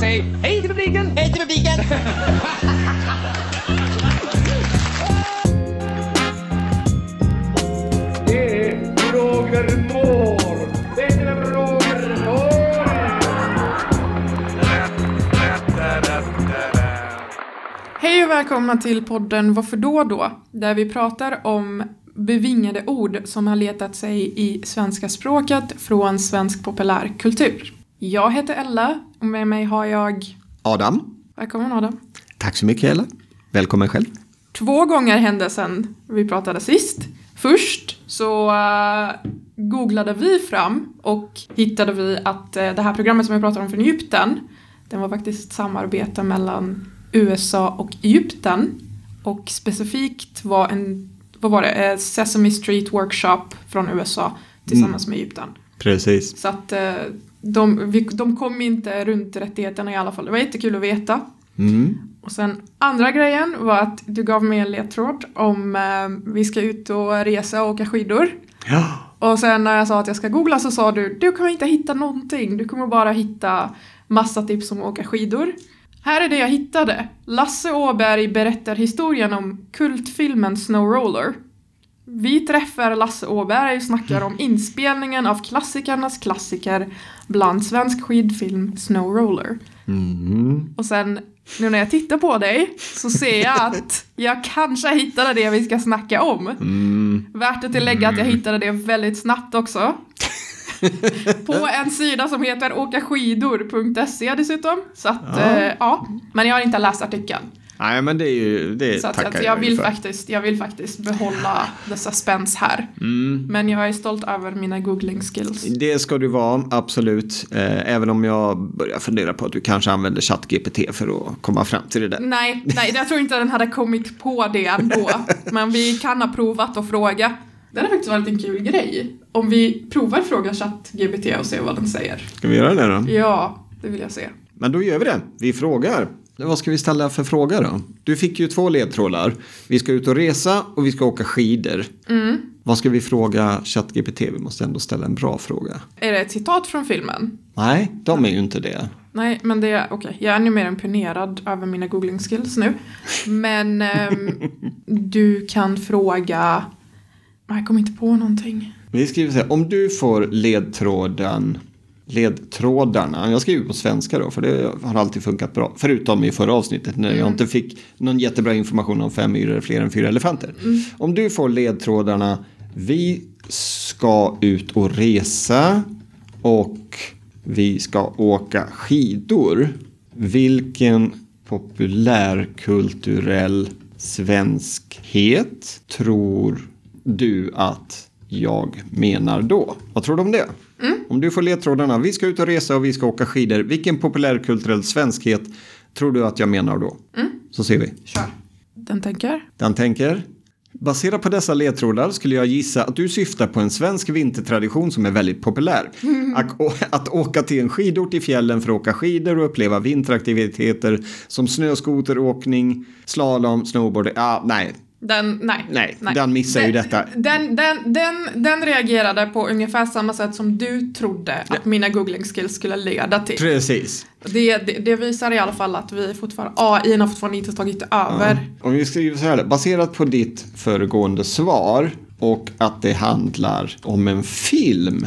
Säg hej till publiken! Hej till publiken! Det är Roger Moore! Det är Roger Moore! Hej och välkomna till podden Varför då då? Där vi pratar om bevingade ord som har letat sig i svenska språket från svensk populärkultur. Jag heter Ella och med mig har jag... Adam, Välkommen Adam. tack så mycket Ella. Välkommen själv. Två gånger hände sen vi pratade sist. Först så eh, googlade vi fram och hittade vi att eh, det här programmet som vi pratar om från Egypten, den var faktiskt ett samarbete mellan USA och Egypten. Och specifikt var en, vad var det, Eh, Sesame Street Workshop från USA tillsammans med Egypten. Precis. Så att eh, de, vi, de kom inte runt rättigheterna i alla fall. Det var jättekul att veta. Mm. Och sen andra grejen var att du gav mig en ledtråd om eh, vi ska ut och resa och åka skidor. Ja. Och sen när jag sa att jag ska googla så sa du du kommer inte hitta någonting. Du kommer bara hitta massa tips om att åka skidor. Här är det jag hittade. Lasse Åberg berättar historien om kultfilmen Snow Roller. Vi träffar Lasse Åberg och snackar om inspelningen av klassikernas klassiker bland svensk skidfilm Snow Roller. Mm. Och sen nu när jag tittar på dig så ser jag att jag kanske hittade det vi ska snacka om. Mm. Värt att tillägga att jag hittade det väldigt snabbt också. på en sida som heter åkaskidor.se dessutom. Så att, Ja. ja. ja. Men jag har inte läst artikeln. Nej men det är ju, det Så att, tackar att jag, vill för. faktiskt, jag vill faktiskt behålla the suspense här. Mm. Men jag är stolt över mina googling skills. Det ska du vara, absolut. Eh, även om jag börjar fundera på att du kanske använder ChatGPT för att komma fram till det där. Nej, nej, jag tror inte den hade kommit på det ändå. Men vi kan ha provat att fråga. Det hade faktiskt varit en kul grej. Om vi provar fråga ChatGPT och se vad den säger. Ska vi göra det då? Ja, det vill jag se. Men då gör vi det. Vi frågar. Vad ska vi ställa för fråga då? Du fick ju två ledtrådar. Vi ska ut och resa och vi ska åka skidor. Mm. Vad ska vi fråga ChatGPT? Vi måste ändå ställa en bra fråga. Är det ett citat från filmen? Nej, de är ju inte det. Nej, men det är okej. Jag är ännu mer imponerad över mina googling skills nu. Men ehm, du kan fråga... Jag kommer inte på någonting. Vi skriver så här, om du får ledtråden, ledtrådarna, jag skriver på svenska då, för det har alltid funkat bra. Förutom i förra avsnittet när jag inte fick någon jättebra information om fem myror är fler än fyra elefanter. Om du får ledtrådarna, vi ska ut och resa och vi ska åka skidor. Vilken populärkulturell svenskhet tror du att jag menar då? Vad tror du om det? Om du får ledtrådarna, vi ska ut och resa och vi ska åka skidor. Vilken populärkulturell svenskhet tror du att jag menar då? Så ser vi. Kör. Den tänker. Den tänker. Baserat på dessa ledtrådar skulle jag gissa att du syftar på en svensk vintertradition som är väldigt populär. Att, å- att åka till en skidort i fjällen för att åka skidor och uppleva vinteraktiviteter som snöskoteråkning, slalom, snowboard. Ja, nej, Den, nej. nej, den missar ju detta. Den, den, den, den reagerade på ungefär samma sätt som du trodde att mina googling skills skulle leda till. Precis. Det, det, det visar i alla fall att vi fortfarande, AI har fortfarande inte tagit över. Om vi skriver så här, baserat på ditt föregående svar och att det handlar om en film.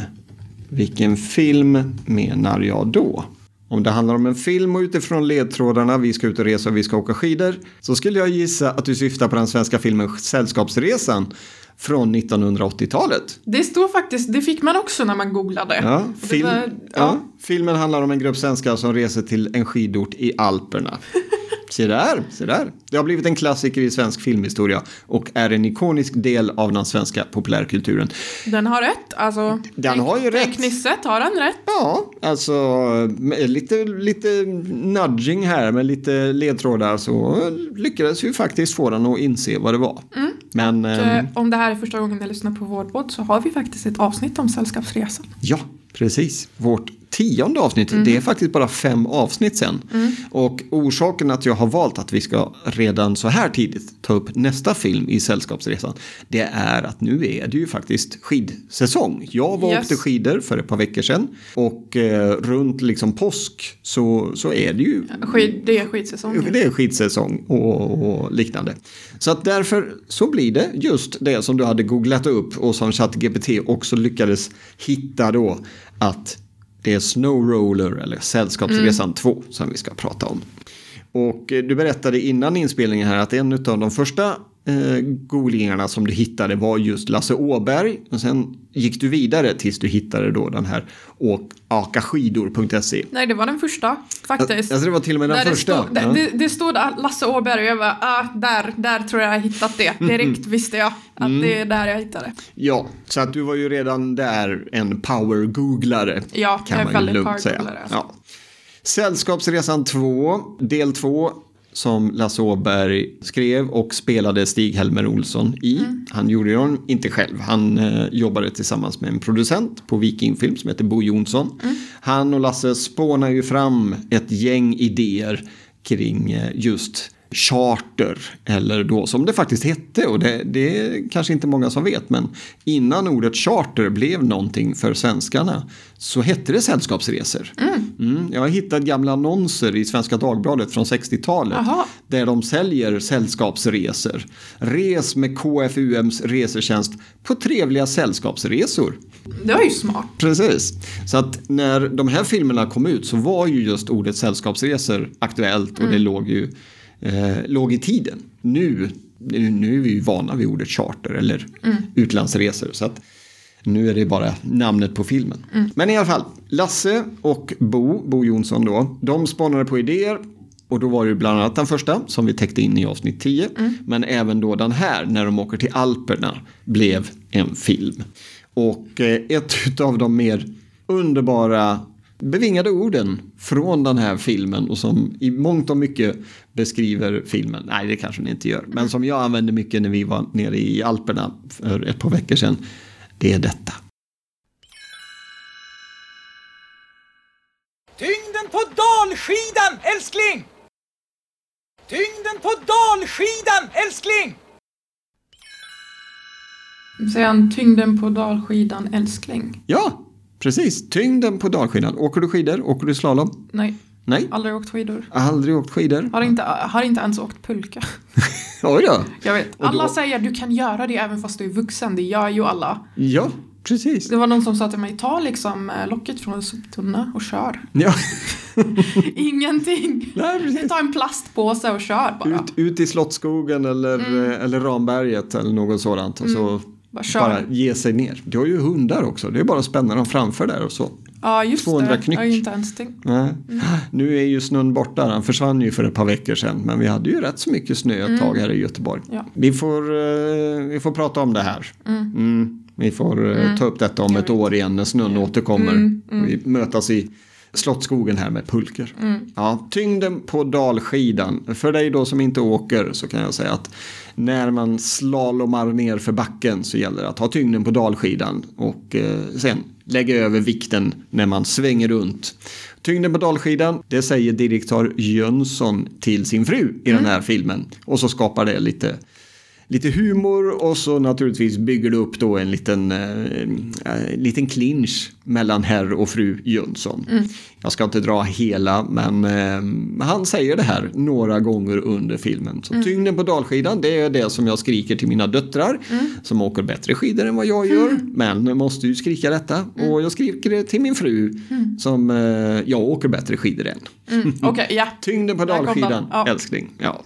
Vilken film menar jag då? Om det handlar om en film och utifrån ledtrådarna vi ska ut och resa och vi ska åka skidor så skulle jag gissa att du syftar på den svenska filmen Sällskapsresan från 1980-talet. Det står faktiskt, det fick man också när man googlade. Ja, film, var- ja. ja. Filmen handlar om en grupp svenskar som reser till en skidort i Alperna. Se där, se där. Det har blivit en klassiker i svensk filmhistoria och är en ikonisk del av den svenska populärkulturen. Den har rätt, alltså. Den har ju rätt. Tekniskt har den rätt. Ja, alltså lite, lite nudging här med lite ledtrådar så lyckades vi faktiskt få den att inse vad det var. Men Eh, ehm, Om det här är första gången ni lyssnar på vår podd så har vi faktiskt ett avsnitt om Sällskapsresan. ja, precis. Vårt tionde avsnittet. Det är faktiskt bara fem avsnitt sen. Och orsaken att jag har valt att vi ska redan så här tidigt ta upp nästa film i Sällskapsresan. Det är att nu är det ju faktiskt skidsäsong. Jag var Yes. åkte skidor för ett par veckor sedan. Och eh, runt liksom påsk så, så är det ju Skid, det är skidsäsong. det är skidsäsong och, och liknande. Så att därför så blir det just det som du hade googlat upp och som ChatGPT också lyckades hitta då att det är Snow Roller eller Sällskapsresan 2 som vi ska prata om. Och eh, du berättade innan inspelningen här att en av de första eh, googlingarna som du hittade var just Lasse Åberg. Och sen gick du vidare tills du hittade då den här akaskidor.se. Nej, det var den första faktiskt. Alltså det var till och med den Där det första. Stod, det, Ja. det, det stod Lasse Åberg och jag bara, ah, där, där tror jag jag hittat det. Mm, Direkt visste jag att det är där jag hittade. Ja, så att du var ju redan där en power-googlare. Ja, kan jag är man väldigt power-googlare, alltså. Ja. Sällskapsresan 2, del 2, som Lasse Åberg skrev och spelade Stig-Helmer Olsson i. Mm. Han gjorde den inte själv, han eh, jobbade tillsammans med en producent på Vikingfilm som heter Bo Jonsson. Mm. Han och Lasse spånar ju fram ett gäng idéer kring eh, just charter, eller då som det faktiskt hette och det, det är kanske inte många som vet men innan ordet charter blev någonting för svenskarna så hette det sällskapsresor. Mm, jag har hittat gamla annonser i Svenska Dagbladet från 60-talet Jaha. där de säljer sällskapsresor. Res med KFUMs resetjänst på trevliga sällskapsresor. Det var ju smart. Precis. Så att när de här filmerna kom ut så var ju just ordet sällskapsresor aktuellt och det låg ju eh, låg i tiden. Nu, nu nu är vi ju vana vid ordet charter eller utlandsresor. Så att nu är det bara namnet på filmen. Men i alla fall, Lasse och Bo, Bo Jonsson då, de spånade på idéer. Och då var det ju bland annat den första som vi täckte in i avsnitt 10. Men även då den här när de åker till Alperna blev en film. Och eh, ett av de mer underbara bevingade orden från den här filmen och som i mångt och mycket beskriver filmen. Nej, det kanske ni inte gör. Men som jag använde mycket när vi var nere i Alperna för ett par veckor sedan. Det är detta. Tyngden på dalskidan, älskling! Tyngden på dalskidan, älskling! Säger han tyngden på dalskidan älskling? Ja, precis. Tyngden på dalskidan. Åker du skidor? Åker du slalom? Nej, Nej, aldrig åkt skidor. aldrig åkt skidor. Har inte, har inte ens åkt pulka. Oj då. Jag vet. Alla säger du kan göra det även fast du är vuxen. Det gör ju alla. Ja, precis. Det var någon som sa till mig, ta liksom eh, locket från en soptunna och kör. Ja, Ingenting. Nej, precis. Ta en plastpåse och kör bara. ut, ut i Slottsskogen eller, eh, eller Ramberget eller något sådant. Och så Bara kör. bara ge sig ner. Du har ju hundar också. Det är bara att spänna dem framför där och så. Ja, just 200 det. knyck. Ju inte ens tänkt. Nej. Nu är ju snön borta, han försvann ju för ett par veckor sedan. Men vi hade ju rätt så mycket snö ett tag här i Göteborg. Ja. Vi, får, eh, vi får prata om det här. Mm. Vi får eh, ta upp detta om ett år igen när snön återkommer. Vi mötas i Slottsskogen här med pulker. Ja, tyngden på dalskidan. För dig då som inte åker så kan jag säga att när man slalomar ner för backen så gäller det att ha tyngden på dalskidan och eh, sen lägga över vikten när man svänger runt. Tyngden på dalskidan, det säger direktör Jönsson till sin fru i den här filmen. Och så skapar det lite lite humor och så naturligtvis bygger det upp då en liten, eh, eh, liten clinch mellan herr och fru Jönsson. Jag ska inte dra hela men eh, han säger det här några gånger under filmen. Så tyngden på dalskidan det är det som jag skriker till mina döttrar som åker bättre skidor än vad jag gör. Men måste ju skrika detta och jag skriker det till min fru som eh, jag åker bättre skidor än. Mm, Okej, ja. Tyngden på dalskidan. Ja. älskling. Ja.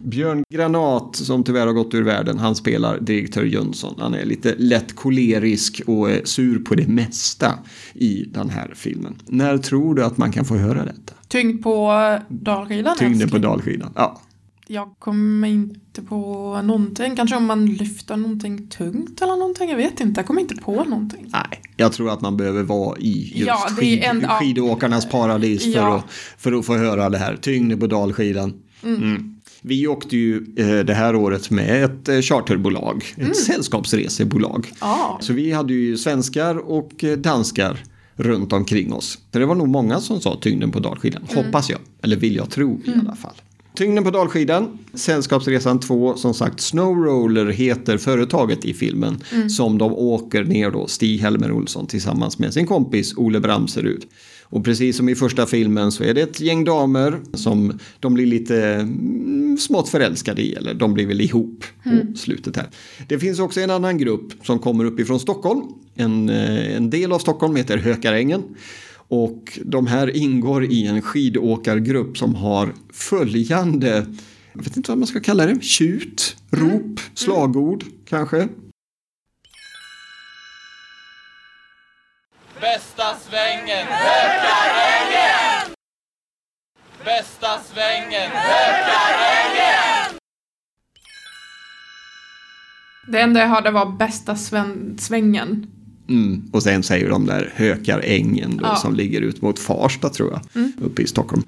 Björn Granat, som tyvärr har gått ur världen, han spelar direktör Jönsson. Han är lite lätt kolerisk och är sur på det mesta i den här filmen. När tror du att man kan få höra detta? Tyngd på dalskidan Tyngden på dalskidan. Ja. Jag kommer inte på någonting. Kanske om man lyfter någonting tungt eller någonting. Jag vet inte. Jag kommer inte på någonting. Nej, jag tror att man behöver vara i just Ja, skid, en- ja. skidåkarnas paradis för, Ja. att, för att få höra det här. Tyngden på dalskidan. Mm. Vi åkte ju eh, det här året med ett eh, charterbolag, ett sällskapsresebolag. Mm. Ja. Så vi hade ju svenskar och eh, danskar runt omkring oss. För det var nog många som sa tyngden på dalskidan, hoppas jag. Eller vill jag tro i alla fall. Tyngden på dalskidan, Sällskapsresan 2, som sagt Snowroller heter företaget i filmen som de åker ner då, Stig-Helmer Olsson tillsammans med sin kompis Ole Bramserud. Och precis som i första filmen så är det ett gäng damer som de blir lite mm, smått förälskade i, eller de blir väl ihop på slutet här. Det finns också en annan grupp som kommer uppifrån Stockholm. En, eh, en del av Stockholm heter Hökarängen. Och de här ingår i en skidåkargrupp som har följande, jag vet inte vad man ska kalla det, tjut, rop, slagord kanske. Bästa svängen, Hökarängen! Bästa svängen, Hökarängen! Det enda jag hörde var bästa sven- svängen. Mm. Och sen säger de där Hökarängen då, Ja. Mm. som ligger ut mot Farsta tror jag, uppe i Stockholm.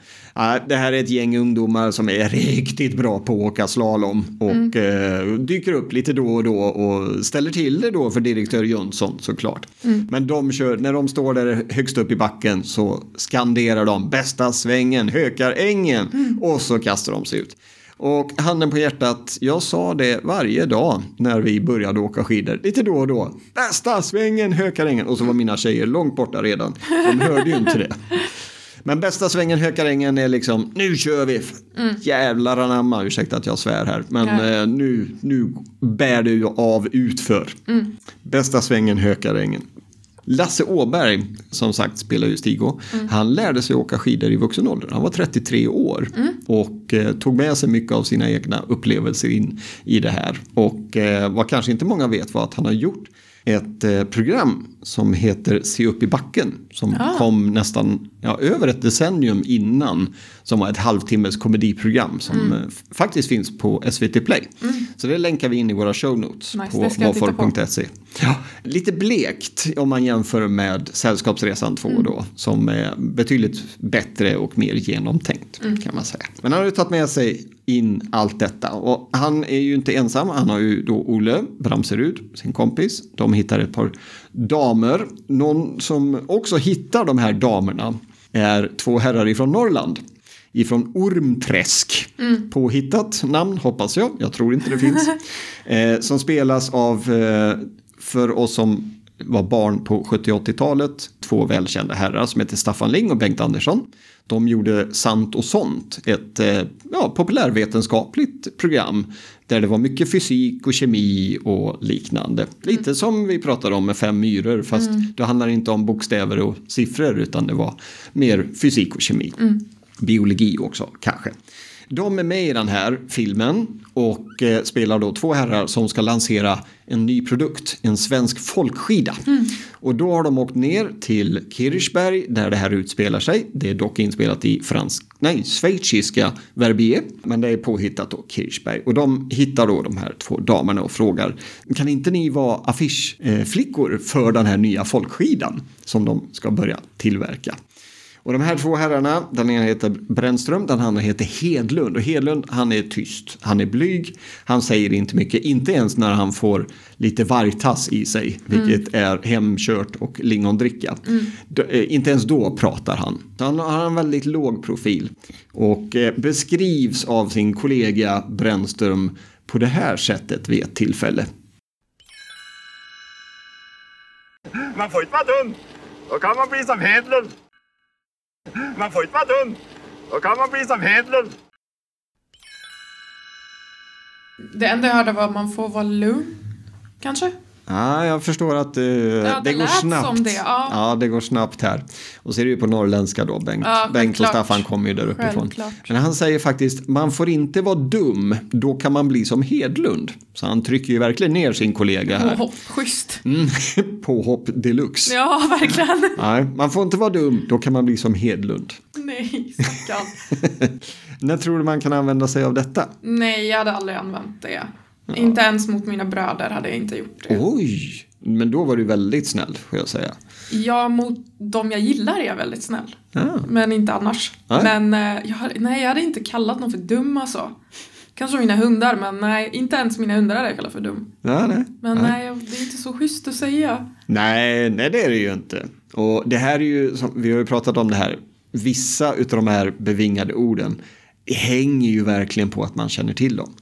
Det här är ett gäng ungdomar som är riktigt bra på att åka slalom och Mm. eh, dyker upp lite då och då och ställer till det då för direktör Jönsson såklart. Mm. Men de kör, när de står där högst upp i backen så skanderar de bästa svängen, Hökarängen Mm. och så kastar de sig ut. Och handen på hjärtat, jag sa det varje dag när vi började åka skidor. Lite då och då. Bästa svängen, Hökarängen. Och så var mina tjejer långt borta redan. De hörde ju inte det. Men bästa svängen, Hökarängen är liksom, nu kör vi. Jävlar anamma, ursäkta att jag svär här. Men Ja. eh, nu, nu bär ju av utför. Bästa svängen, Hökarängen. Lasse Åberg, som sagt spelar ju Stigo, han lärde sig åka skidor i vuxen ålder. Han var 33 år och eh, tog med sig mycket av sina egna upplevelser in i det här. Och eh, vad kanske inte många vet var att han har gjort ett eh, program som heter Se upp i backen som kom nästan ja, över ett decennium innan som var ett halvtimmes komediprogram som eh, f- faktiskt finns på SVT Play. Så det länkar vi in i våra show notes Nice, på. varfolk.se. Ja, lite blekt om man jämför med Sällskapsresan 2 Mm. då som är betydligt bättre och mer genomtänkt Mm. kan man säga. Men han har ju tagit med sig in allt detta och han är ju inte ensam. Han har ju då Olle Bramserud, sin kompis. De hittar ett par damer. Någon som också hittar de här damerna är två herrar ifrån Norrland. Ifrån Ormträsk. Påhittat namn hoppas jag. Jag tror inte det finns. eh, som spelas av, eh, för oss som var barn på 70-80-talet, två välkända herrar som heter Staffan Ling och Bengt Andersson. De gjorde Sant och sånt, ett eh, ja, populärvetenskapligt program där det var mycket fysik och kemi och liknande. Lite som vi pratade om med Fem myror fast det handlar inte om bokstäver och siffror utan det var mer fysik och kemi. Biologi också kanske. De är med i den här filmen och eh, spelar då två herrar som ska lansera en ny produkt, en svensk folkskida. Och då har de åkt ner till Kirchberg där det här utspelar sig. Det är dock inspelat i fransk, nej, schweiziska Verbier, men det är påhittat då Kirchberg. Och de hittar då de här två damerna och frågar, kan inte ni vara affischflickor för den här nya folkskidan som de ska börja tillverka? Och de här två herrarna, den ena heter Brännström, den andra heter Hedlund. Och Hedlund, han är tyst, han är blyg, han säger inte mycket, inte ens när han får lite vargtass i sig, vilket är hemkört och lingondricka. D- eh, Inte ens då pratar han. Han har en väldigt låg profil och eh, beskrivs av sin kollega Brännström på det här sättet vid ett tillfälle. Man får inte vara dum. Då kan man bli som Hedlund. Man får inte vara dum. Då kan man bli som Hedlund. Det enda jag hörde var att man får vara lugn. Kanske? Ja, jag förstår att eh, det, det går snabbt. som det, ja. det går snabbt här. Och så är det ju på norrländska då, Bengt. Ja, Bengt och. Staffan kommer ju där uppifrån. Självklart. Men han säger faktiskt, man får inte vara dum, då kan man bli som Hedlund. Så han trycker ju verkligen ner sin kollega här. Åh, schysst. Mm, påhopp deluxe. Ja, verkligen. Nej, man får inte vara dum, då kan man bli som Hedlund. Nej, stackarn. När tror du man kan använda sig av detta? Nej, jag hade aldrig använt det. Inte ens mot mina bröder hade jag inte gjort det. Oj, men då var du väldigt snäll, får jag säga. Ja, mot de jag gillar är jag väldigt snäll. Ja. Men inte annars. Nej. Men eh, jag, hade- nej, jag hade inte kallat någon för dum alltså. Kanske mina hundar, men nej, inte ens mina hundar hade jag kallat för dum. Ja, nej. Men nej. nej, det är inte så schysst att säga. Nej, nej det är det ju inte. Och det här är ju, som, vi har ju pratat om det här, vissa utav de här bevingade orden hänger ju verkligen på att man känner till dem.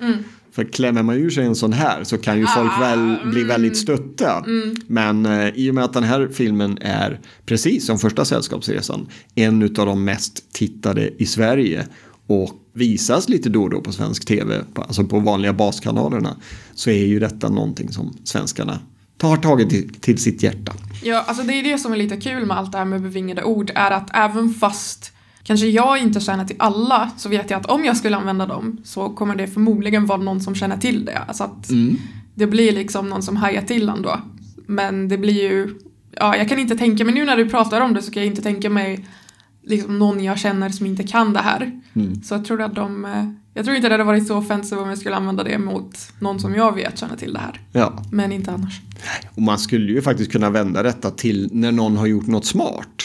För klämmer man ur sig en sån här så kan ju folk väl bli väldigt stötta. Men eh, i och med att den här filmen är, precis som första Sällskapsresan, en utav de mest tittade i Sverige och visas lite då och då på svensk tv, på- alltså på vanliga baskanalerna, så är ju detta någonting som svenskarna har tagit till, till sitt hjärta. Ja, alltså det är det som är lite kul med allt det här med bevingade ord, är att även fast kanske jag inte känner till alla, så vet jag att om jag skulle använda dem så kommer det förmodligen vara någon som känner till det. Alltså att det blir liksom någon som hajar till ändå. Men det blir ju, ja, jag kan inte tänka mig, nu när du pratar om det så kan jag inte tänka mig liksom någon jag känner som inte kan det här. Så jag tror att de, eh, jag tror inte det hade varit så offensivt om jag skulle använda det mot någon som jag vet känner till det här. Ja, Men inte annars. Och man skulle ju faktiskt kunna vända detta till när någon har gjort något smart.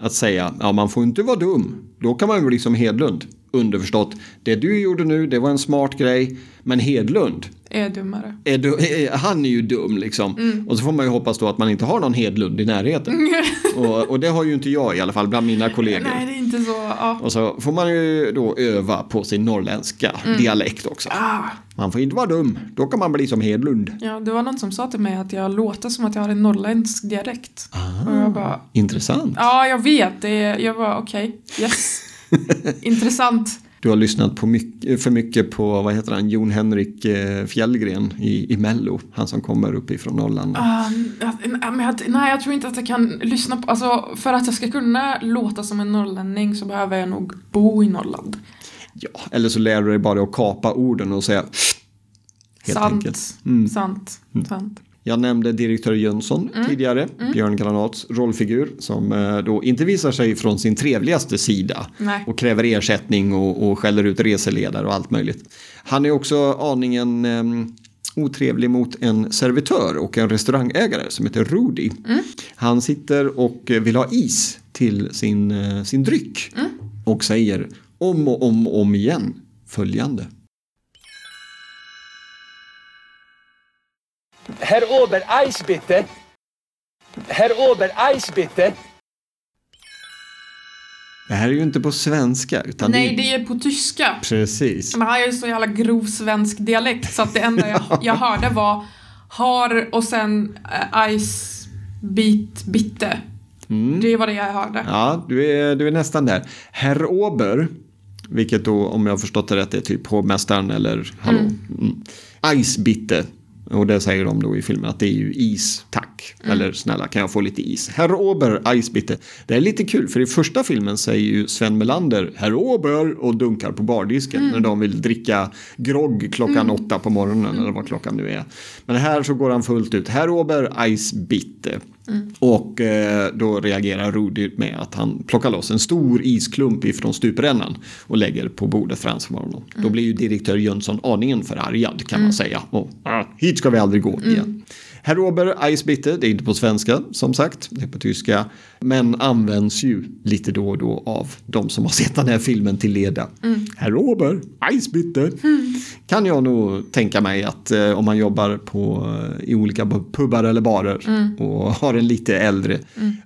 Att säga, ja man får inte vara dum. Då kan man ju bli som Hedlund. Underförstått, det du gjorde nu, det var en smart grej. Men Hedlund, Är dummare. är du, är, han är ju dum liksom. Och så får man ju hoppas då att man inte har någon Hedlund i närheten. och, och det har ju inte jag i alla fall bland mina kollegor. Nej, inte så, ja. Och så får man ju då öva på sin norrländska dialekt också. Ah. Man får inte vara dum, då kan man bli som Hedlund. Ja, det var någon som sa till mig att jag låter som att jag har en norrländsk dialekt. Och jag bara, Intressant. ja jag vet, det, jag var okej, yes. Intressant. Du har lyssnat på mycket, för mycket på, vad heter han, Jon Henrik eh, Fjällgren i, i Mello. Han som kommer uppifrån Norrland. Jag- jag, nej, jag tror inte att jag kan lyssna på, alltså för att jag ska kunna låta som en norrlänning så behöver jag nog bo i Norrland. Ja, eller så lär du dig bara att kapa orden och säga helt sant, enkelt. Mm. sant, sant. Jag nämnde direktör Jönsson tidigare, Björn Granats rollfigur som eh, då inte visar sig från sin trevligaste sida Nej. och kräver ersättning och, och skäller ut reseledare och allt möjligt. Han är också aningen eh, otrevlig mot en servitör och en restaurangägare som heter Rudy. Han sitter och vill ha is till sin, eh, sin dryck och säger om och om och om igen följande. Herr Ober, Eis bitte. Herr Ober, Eis bitte. Det här är ju inte på svenska utan Nej, det är på tyska. Precis. Men han har ju så jävla grov svensk dialekt så att det enda jag, jag hörde var har och sen äh, ice beat bitte. Det var det jag hörde. Ja, du är, du är nästan där. Herr Ober, vilket då om jag har förstått det rätt är typ hovmästaren eller hallå. Mm. Icebitte. Och det säger de då i filmen att det är ju is, tack. Eller snälla kan jag få lite is. Herr Ober, Icebitte. Det är lite kul för i första filmen säger ju Sven Melander Herr Ober och dunkar på bardisken när de vill dricka grogg klockan åtta på morgonen eller vad klockan nu är. Men här så går han fullt ut. Herr Ober, Och eh, då reagerar Rudy med att han plockar loss en stor isklump ifrån stuprännan och lägger på bordet framför honom. Då blir ju direktör Jönsson aningen förargad kan man säga. Och, ah, hit ska vi aldrig gå igen. Herr Ober, Eisbitte, det är inte på svenska som sagt, det är på tyska. Men används ju lite då och då av de som har sett den här filmen till leda. Herr Ober, Eisbitte. Kan jag nog tänka mig att eh, om man jobbar på, eh, i olika pubbar eller barer och har en lite äldre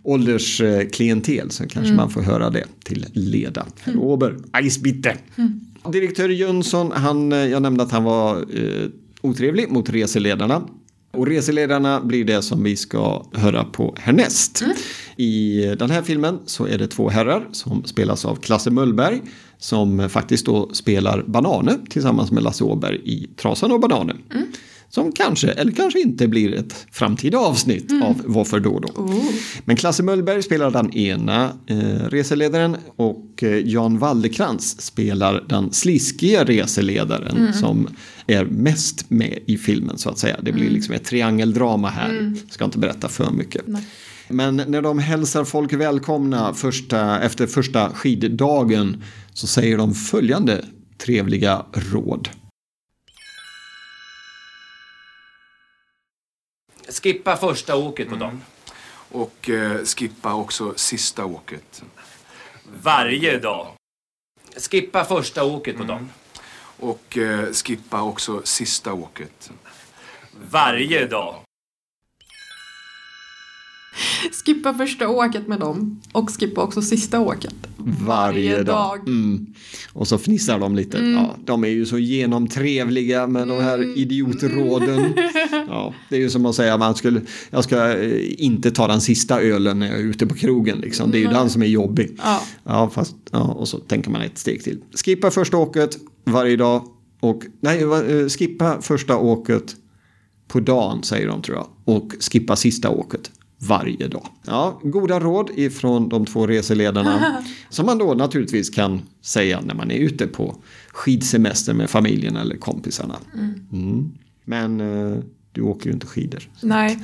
åldersklientel så kanske man får höra det till leda. Herr Ober, Eisbitte. Direktör Jönsson, han, eh, jag nämnde att han var eh, otrevlig mot reseledarna. Och reseledarna blir det som vi ska höra på härnäst. I den här filmen så är det två herrar som spelas av Klasse Möllberg som faktiskt då spelar Banane tillsammans med Lasse Åberg i Trasan och Bananen. Som kanske, eller kanske inte blir ett framtida avsnitt av Varför då då. Men Klasse Möllberg spelar den ena eh, reseledaren och eh, Jan Waldekrans spelar den sliskiga reseledaren som är mest med i filmen så att säga. Det blir liksom ett triangeldrama här. Ska inte berätta för mycket. Men när de hälsar folk välkomna första, efter första skiddagen så säger de följande trevliga råd. Skippa första åket på dagen. Och eh, skippa också sista åket. Varje dag. Skippa första åket på dagen. Och eh, skippa också sista åket. Varje dag. Skippa första åket med dem och skippa också sista åket. Varje, dag. Mm. Och så fnissar de lite. Ja, de är ju så genomtrevliga med de här idiotråden. Ja, det är ju som att säga man skulle, jag ska eh, inte ta den sista ölen när jag är ute på krogen. Liksom. Det är ju den som är jobbig. Ja. Ja, fast, ja, och så tänker man ett steg till. Skippa första åket varje dag. Och, nej, eh, skippa första åket på dagen säger de tror jag. Och skippa sista åket varje dag. Ja, goda råd ifrån de två reseledarna. som man då naturligtvis kan säga när man är ute på skidsemester med familjen eller kompisarna. Mm. Men eh, du åker ju inte skidor. Nej,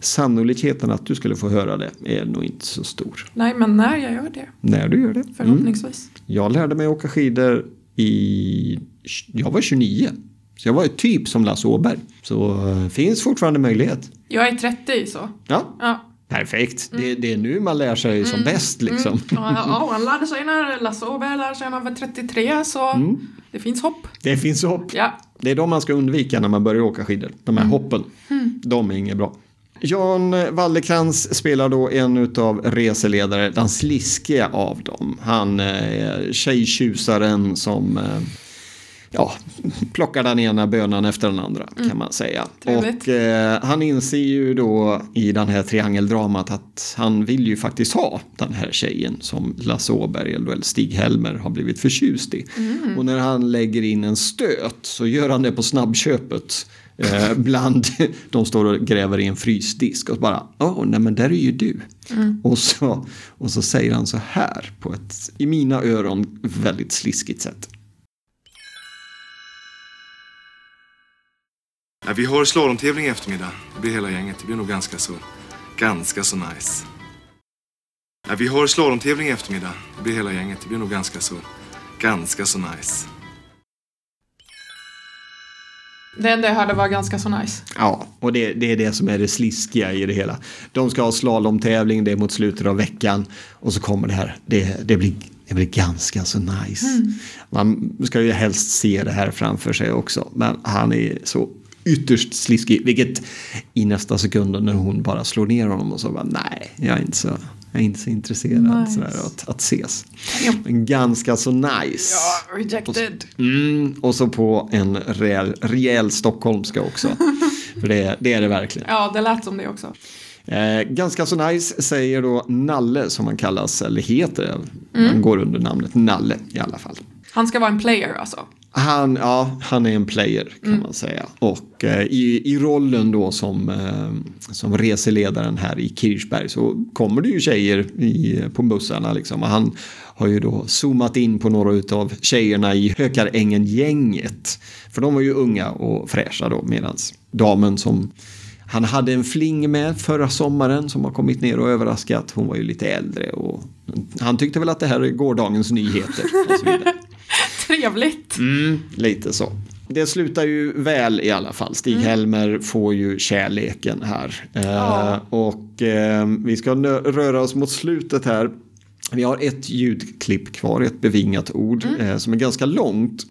Sannolikheten att du skulle få höra det är nog inte så stor. nej, men när jag gör det. När du gör det. Mm. Förhoppningsvis. Jag lärde mig åka skidor i... Jag var 29. Så jag var ju typ som Lasse Åberg. Så eh, finns fortfarande möjlighet. Jag är 30 så. Ja, Ja. perfekt. Det, det är nu man lär sig som bäst liksom. Ja, ja, han lärde sig när Lasse Åberg lärde sig när han var 33 så det finns hopp. Det finns hopp. Ja. Det är de man ska undvika när man börjar åka skidor. De här hoppen. De är inget bra. Jan Wallerkrans spelar då en av reseledare, den sliskiga av dem. Han är tjejtjusaren som eh, ja, plockar den ena bönan efter den andra kan man säga. Trevligt. Och eh, han inser ju då i den här triangeldramat att han vill ju faktiskt ha den här tjejen som Lasse Åberg eller Stig-Helmer har blivit förtjust i. Och när han lägger in en stöt så gör han det på snabbköpet. Eh, bland, de står och gräver i en frysdisk och bara, åh nej men där är ju du. Och, så, och så säger han så här på ett, i mina öron, väldigt sliskigt sätt. Ja, vi har slalomtävling i eftermiddag. Det blir hela gänget. Det blir nog ganska så, ganska så nice. Ja, vi har slalomtävling i eftermiddag. Det blir hela gänget. Det blir nog ganska så, ganska så nice. Det enda jag hörde var ganska så nice. Ja, och det, det är det som är det sliskiga i det hela. De ska ha slalomtävling, det är mot slutet av veckan och så kommer det här. Det, det, blir, det blir ganska så nice. Man ska ju helst se det här framför sig också, men han är så ytterst sliskig, vilket i nästa sekund när hon bara slår ner honom och så bara nej, jag är inte så, jag är inte så intresserad Nice. sådär, att, att ses. Men ganska så nice. Ja, rejected. Mm, och så på en rejäl, rejäl stockholmska också. För det, det är det verkligen. Ja, det lät som det också. Eh, ganska så nice säger då Nalle som han kallas, eller heter. Han går under namnet Nalle i alla fall. Han ska vara en player alltså. Han, ja, han är en player kan man säga. Och eh, i, i rollen då som, eh, som reseledaren här i Kirchberg så kommer det ju tjejer i, på bussarna liksom. Och han har ju då zoomat in på några av tjejerna i Hökarängen-gänget. För de var ju unga och fräscha då medans damen som han hade en fling med förra sommaren som har kommit ner och överraskat. Hon var ju lite äldre och han tyckte väl att det här är gårdagens nyheter och så vidare. Trevligt. Mm, lite så. Det slutar ju väl i alla fall. Stig-Helmer får ju kärleken här. Eh, Ja. och eh, vi ska röra oss mot slutet här. Vi har ett ljudklipp kvar, ett bevingat ord eh, som är ganska långt.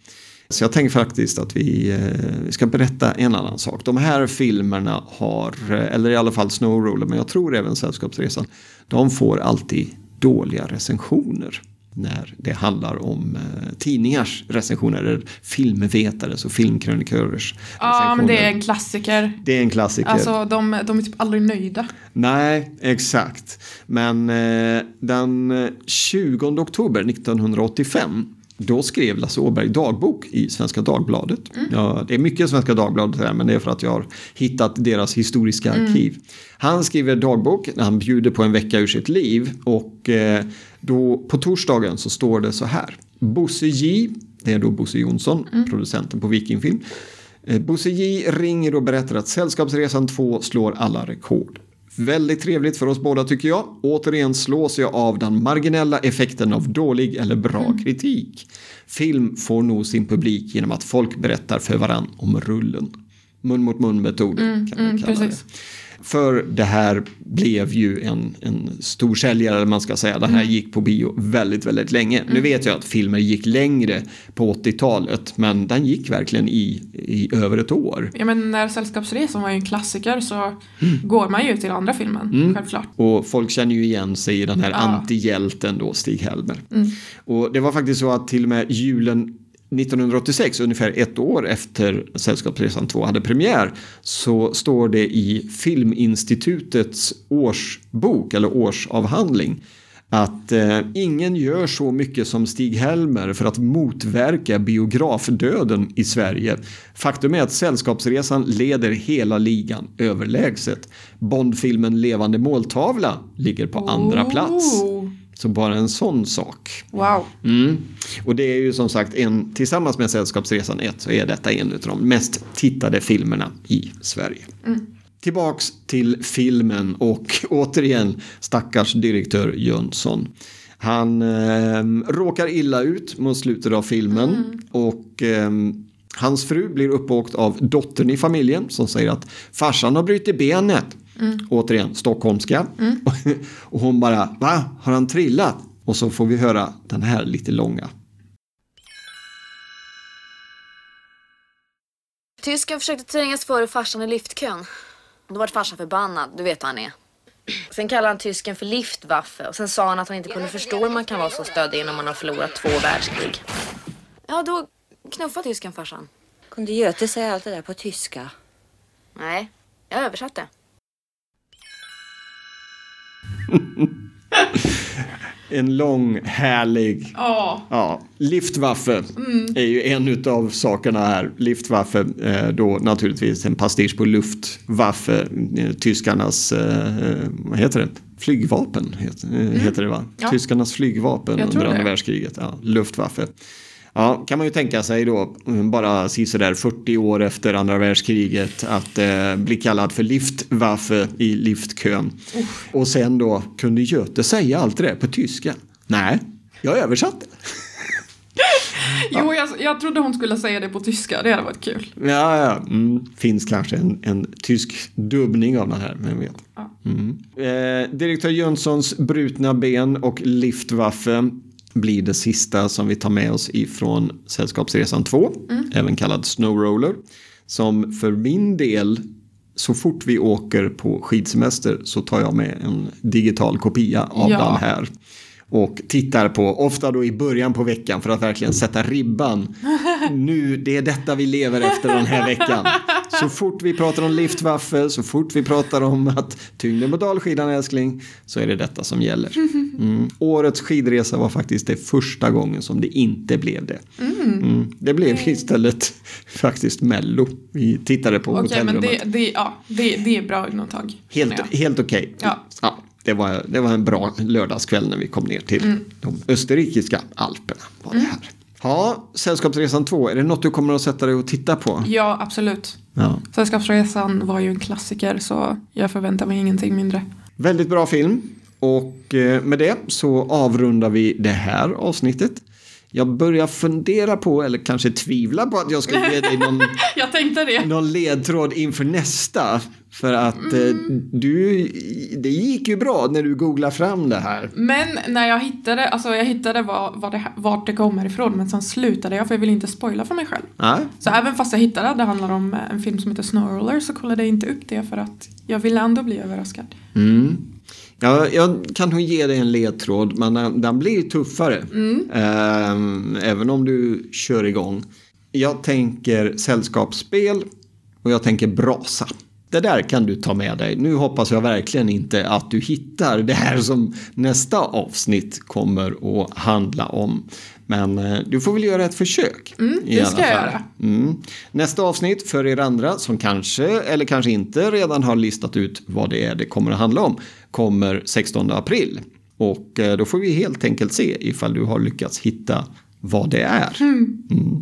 Så jag tänker faktiskt att vi, eh, vi ska berätta en annan sak. De här filmerna har, eh, eller i alla fall Snowroller, men jag tror även Sällskapsresan, de får alltid dåliga recensioner när det handlar om eh, tidningars recensioner, eller filmvetares och filmkrönikörers Ja, men det är en klassiker. Det är en klassiker. Alltså, de, de är typ aldrig nöjda. Nej, exakt. Men eh, den eh, 20 oktober 1985 då skrev Lasse Åberg dagbok i Svenska Dagbladet. Ja, det är mycket Svenska Dagbladet här, men det är för att jag har hittat deras historiska arkiv. Han skriver dagbok när han bjuder på en vecka ur sitt liv och eh, då på torsdagen så står det så här. Bosse J, det är då Bosse Jonsson, producenten på Vikingfilm. Eh, Bosse J ringer och berättar att Sällskapsresan 2 slår alla rekord. Väldigt trevligt för oss båda tycker jag. Återigen slås jag av den marginella effekten av dålig eller bra kritik. Film får nog sin publik genom att folk berättar för varann om rullen. Mun mot mun metod kan man mm, kalla precis. det. För det här blev ju en, en stor säljare, man ska säga. Den här gick på bio väldigt, väldigt länge. Nu vet jag att filmer gick längre på 80-talet, men den gick verkligen i, i över ett år. Ja men när Sällskapsresan var ju en klassiker så går man ju till andra filmen, självklart. Och folk känner ju igen sig i den här Ja. antihjälten då, Stig-Helmer. Och det var faktiskt så att till och med julen 1986, ungefär ett år efter Sällskapsresan 2 hade premiär, så står det i Filminstitutets årsbok eller årsavhandling att eh, ingen gör så mycket som Stig-Helmer för att motverka biografdöden i Sverige. Faktum är att Sällskapsresan leder hela ligan överlägset. Bondfilmen Levande måltavla ligger på andra plats. Så bara en sån sak. Wow. Mm. Och det är ju som sagt en, tillsammans med Sällskapsresan 1 så är detta en av de mest tittade filmerna i Sverige. Tillbaks till filmen och återigen stackars direktör Jönsson. Han eh, råkar illa ut mot slutet av filmen och eh, hans fru blir uppåkt av dottern i familjen som säger att farsan har brutit benet. Återigen stockholmska. och hon bara, va? Har han trillat? Och så får vi höra den här lite långa. Tysken försökte trängas före farsan i liftkön. Då var farsan förbannad, du vet hur han är. Sen kallade han tysken för liftwaffe och sen sa han att han inte kunde förstå hur man kan vara så stöddig när man har förlorat två världskrig. Ja, då knuffade tysken farsan. Kunde Göte säga allt det där på tyska? Nej, jag översatte. En lång, härlig Ja. Ja, Liftwaffe är ju en av sakerna här. Liftwaffe, eh, då naturligtvis en pastisch på Luftwaffe, eh, tyskarnas, eh, vad heter det? Flygvapen heter, eh, heter det va? Ja. Tyskarnas flygvapen under andra världskriget. Ja, Luftwaffe. Ja, kan man ju tänka sig då, mm, bara sådär 40 år efter andra världskriget, att eh, bli kallad för Liftwaffe i liftkön. Och sen då, kunde Göte säga allt det där på tyska? Nej, jag översatte. Jo, jag, jag trodde hon skulle säga det på tyska, det hade varit kul. Ja, ja. Mm. Finns kanske en, en tysk dubbning av den här, vem vet. Ja. Mm. Eh, Direktör Jönssons brutna ben och Liftwaffe blir det sista som vi tar med oss ifrån Sällskapsresan 2, även kallad Snowroller. Som för min del, så fort vi åker på skidsemester så tar jag med en digital kopia av Ja. den här. Och tittar på, ofta då i början på veckan för att verkligen sätta ribban. Nu, det är detta vi lever efter den här veckan. Så fort vi pratar om Liftwaffe, så fort vi pratar om att tyngden på dalskidan älskling, så är det detta som gäller. Mm. Årets skidresa var faktiskt det första gången som det inte blev det. Mm. Det blev istället faktiskt Mello. Vi tittade på Okej, men hotellrummet. det, det, ja, det, det är bra undantag. Helt, helt okej. Ja. det, var, det var en bra lördagskväll när vi kom ner till Mm. de österrikiska alperna. Var det här. Ja, Sällskapsresan 2, är det något du kommer att sätta dig och titta på? Ja, absolut. Ja. Sällskapsresan var ju en klassiker så jag förväntar mig ingenting mindre. Väldigt bra film. Och eh, med det så avrundar vi det här avsnittet. Jag börjar fundera på, eller kanske tvivla på att jag ska ge dig någon, Jag tänkte det. någon ledtråd inför nästa. För att eh, du, det gick ju bra när du googlade fram det här. Men när jag hittade, alltså jag hittade var, var det, vart det kommer ifrån men sen slutade jag för jag ville inte spoila för mig själv. Nej. Så även fast jag hittade att det handlar om eh, en film som heter Snowroller så kollade jag inte upp det för att jag ville ändå bli överraskad. Mm. Ja, jag kan nog ge dig en ledtråd, men den, den blir tuffare. Ehm, även om du kör igång. Jag tänker sällskapsspel och jag tänker brasa. Det där kan du ta med dig. Nu hoppas jag verkligen inte att du hittar det här som nästa avsnitt kommer att handla om. Men eh, du får väl göra ett försök. Mm, i det alla ska jag göra. Mm. Nästa avsnitt för er andra som kanske eller kanske inte redan har listat ut vad det är det kommer att handla om kommer 16 april. Och eh, då får vi helt enkelt se ifall du har lyckats hitta vad det är. Mm.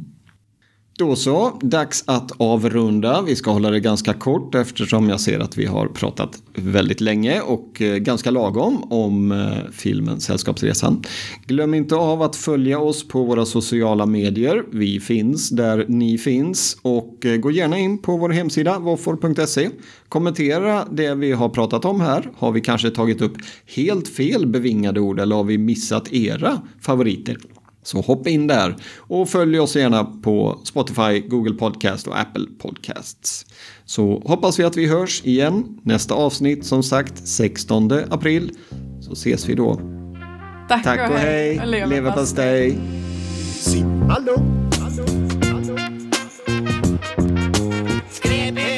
Då så, dags att avrunda. Vi ska hålla det ganska kort eftersom jag ser att vi har pratat väldigt länge och eh, ganska lagom om eh, filmen Sällskapsresan. Glöm inte av att följa oss på våra sociala medier. Vi finns där ni finns och eh, gå gärna in på vår hemsida våffor.se. Kommentera det vi har pratat om här. Har vi kanske tagit upp helt fel bevingade ord eller har vi missat era favoriter? Så hoppa in där och följ oss gärna på Spotify, Google Podcast och Apple Podcasts. Så hoppas vi att vi hörs igen. Nästa avsnitt som sagt 16 april. Så ses vi då. Tack, Tack och, hej, hej. leverpastej. Hallå! Hallå. Hallå. Hallå.